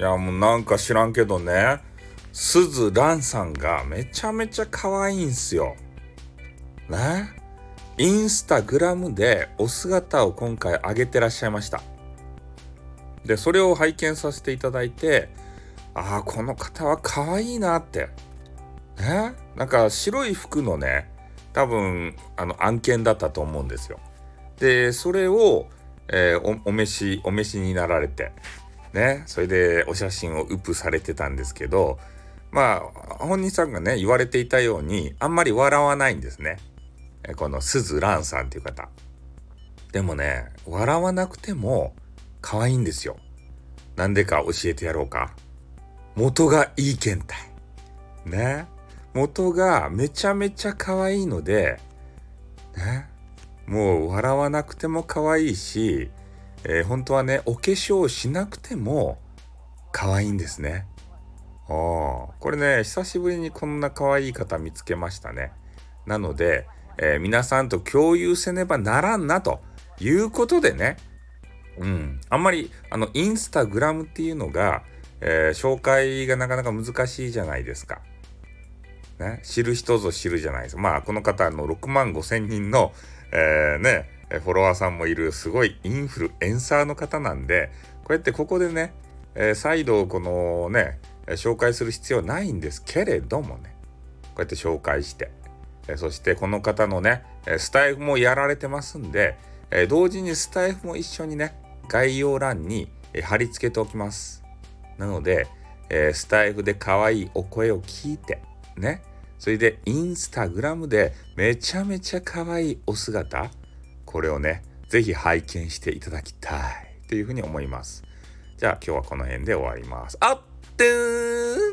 やもうなんか知らんけどねすずらんさんがめちゃめちゃ可愛いんすよ。ね？インスタグラムでお姿を今回上げてらっしゃいました。でそれを拝見させていただいてああこの方は可愛いなってね？なんか白い服のね多分あの案件だったと思うんですよ。でそれを、えー、おお召しお召しになられてねそれでお写真をウップされてたんですけどまあ本人さんがね言われていたようにあんまり笑わないんですね。このすずらんさんっていう方。でもね笑わなくても可愛いんですよ。なんでか教えてやろうか。元がいい検体。ね。元がめちゃめちゃ可愛いので、ね。もう笑わなくても可愛いし、えー、本当はね、お化粧しなくても可愛いんですね。あこれね、久しぶりにこんな可愛い方見つけましたね。なので、えー、皆さんと共有せねばならんなということでね、うん。あんまり、あの、インスタグラムっていうのが、えー、紹介がなかなか難しいじゃないですか。ね。知る人ぞ知るじゃないですか。まあ、この方の6万5千人の、えー、ね、フォロワーさんもいるすごいインフルエンサーの方なんで、こうやってここでね、え、再度このね、紹介する必要ないんですけれどもね、こうやって紹介して、えそしてこの方のね、スタイフもやられてますんで、え同時にスタイフも一緒にね、概要欄に貼り付けておきます。なので、え、スタイフで可愛いお声を聞いて、ね。それでインスタグラムでめちゃめちゃ可愛いお姿、これをね、ぜひ拝見していただきたいというふうに思います。じゃあ今日はこの辺で終わります。あってー